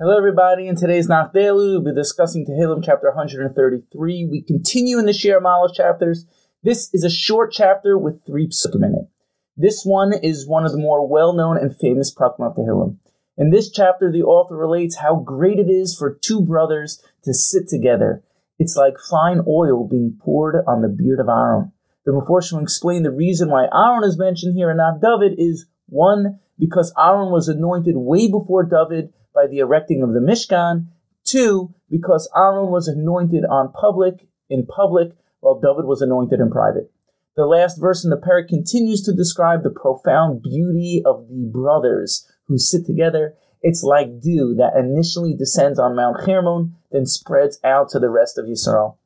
Hello, everybody. In today's Nach Daily, we'll be discussing Tehillim chapter 133. We continue in the Shir Malas chapters. This is a short chapter with three psukim in it. This one is one of the more well-known and famous prakim of Tehillim. In this chapter, the author relates how great it is for two brothers to sit together. It's like fine oil being poured on the beard of Aaron. The Meforshim explain the reason why Aaron is mentioned here and not David is one, because Aaron was anointed way before David by the erecting of the Mishkan. Two, because Aaron was anointed on public in public while David was anointed in private. The last verse in the perek continues to describe the profound beauty of the brothers who sit together. It's like dew that initially descends on Mount Hermon, then spreads out to the rest of Yisrael.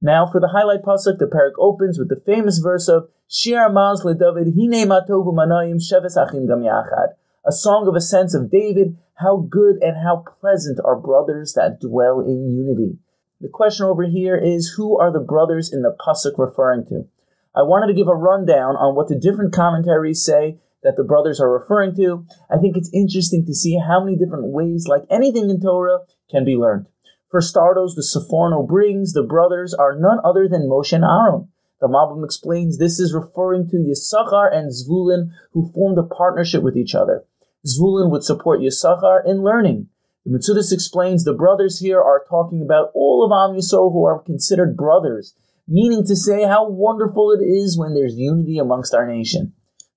Now, for the highlight pasuk, the perek opens with the famous verse of Shir Maz LeDavid Hine Matovu Manayim Sheves Achim Gam Yachad a song of ascents of David, how good and how pleasant are brothers that dwell in unity. The question over here is who are the brothers in the pasuk referring to? I wanted to give a rundown on what the different commentaries say that the brothers are referring to. I think it's interesting to see how many different ways, like anything in Torah, can be learned. For starters, the Seforno brings the brothers are none other than Moshe and Aaron. The Malbim explains this is referring to Yisachar and Zvulun, who formed a partnership with each other. Zvulun would support Yisachar in learning. The Metzudas explains the brothers here are talking about all of Am Yisrael who are considered brothers, meaning to say how wonderful it is when there's unity amongst our nation.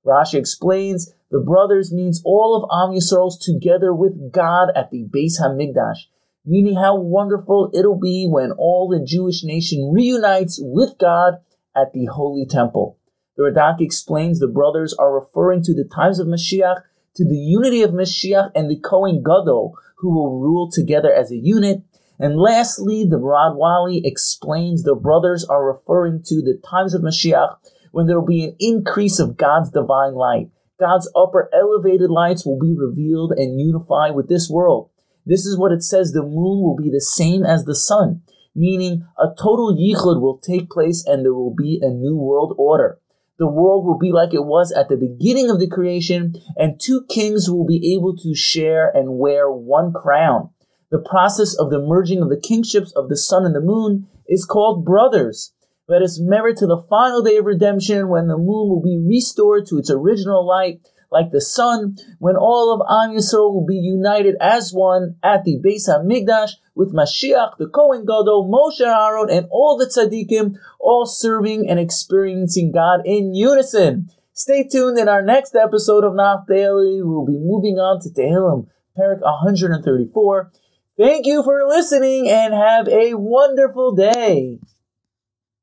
Rashi explains the brothers means all of Am Yisrael's together with God at the Beis Hamikdash, meaning how wonderful it'll be when all the Jewish nation reunites with God at the Holy Temple. The Radak explains the brothers are referring to the times of Mashiach to the unity of Mashiach and the Kohen Gadol, who will rule together as a unit. And lastly, the Radwali explains the brothers are referring to the times of Mashiach when there will be an increase of God's divine light. God's upper elevated lights will be revealed and unify with this world. This is what it says the moon will be the same as the sun, meaning a total yichud will take place and there will be a new world order the world will be like it was at the beginning of the creation, and two kings will be able to share and wear one crown. The process of the merging of the kingships of the sun and the moon is called brothers. Let us merit to the final day of redemption when the moon will be restored to its original light like the sun, when all of Am Yisrael will be united as one at the Beis Hamikdash with Mashiach, the Kohen Gadol, Moshe Aaron, and all the tzaddikim, all serving and experiencing God in unison. Stay tuned in our next episode of Nach Daily. We'll be moving on to Tehillim, Perek 134. Thank you for listening and have a wonderful day.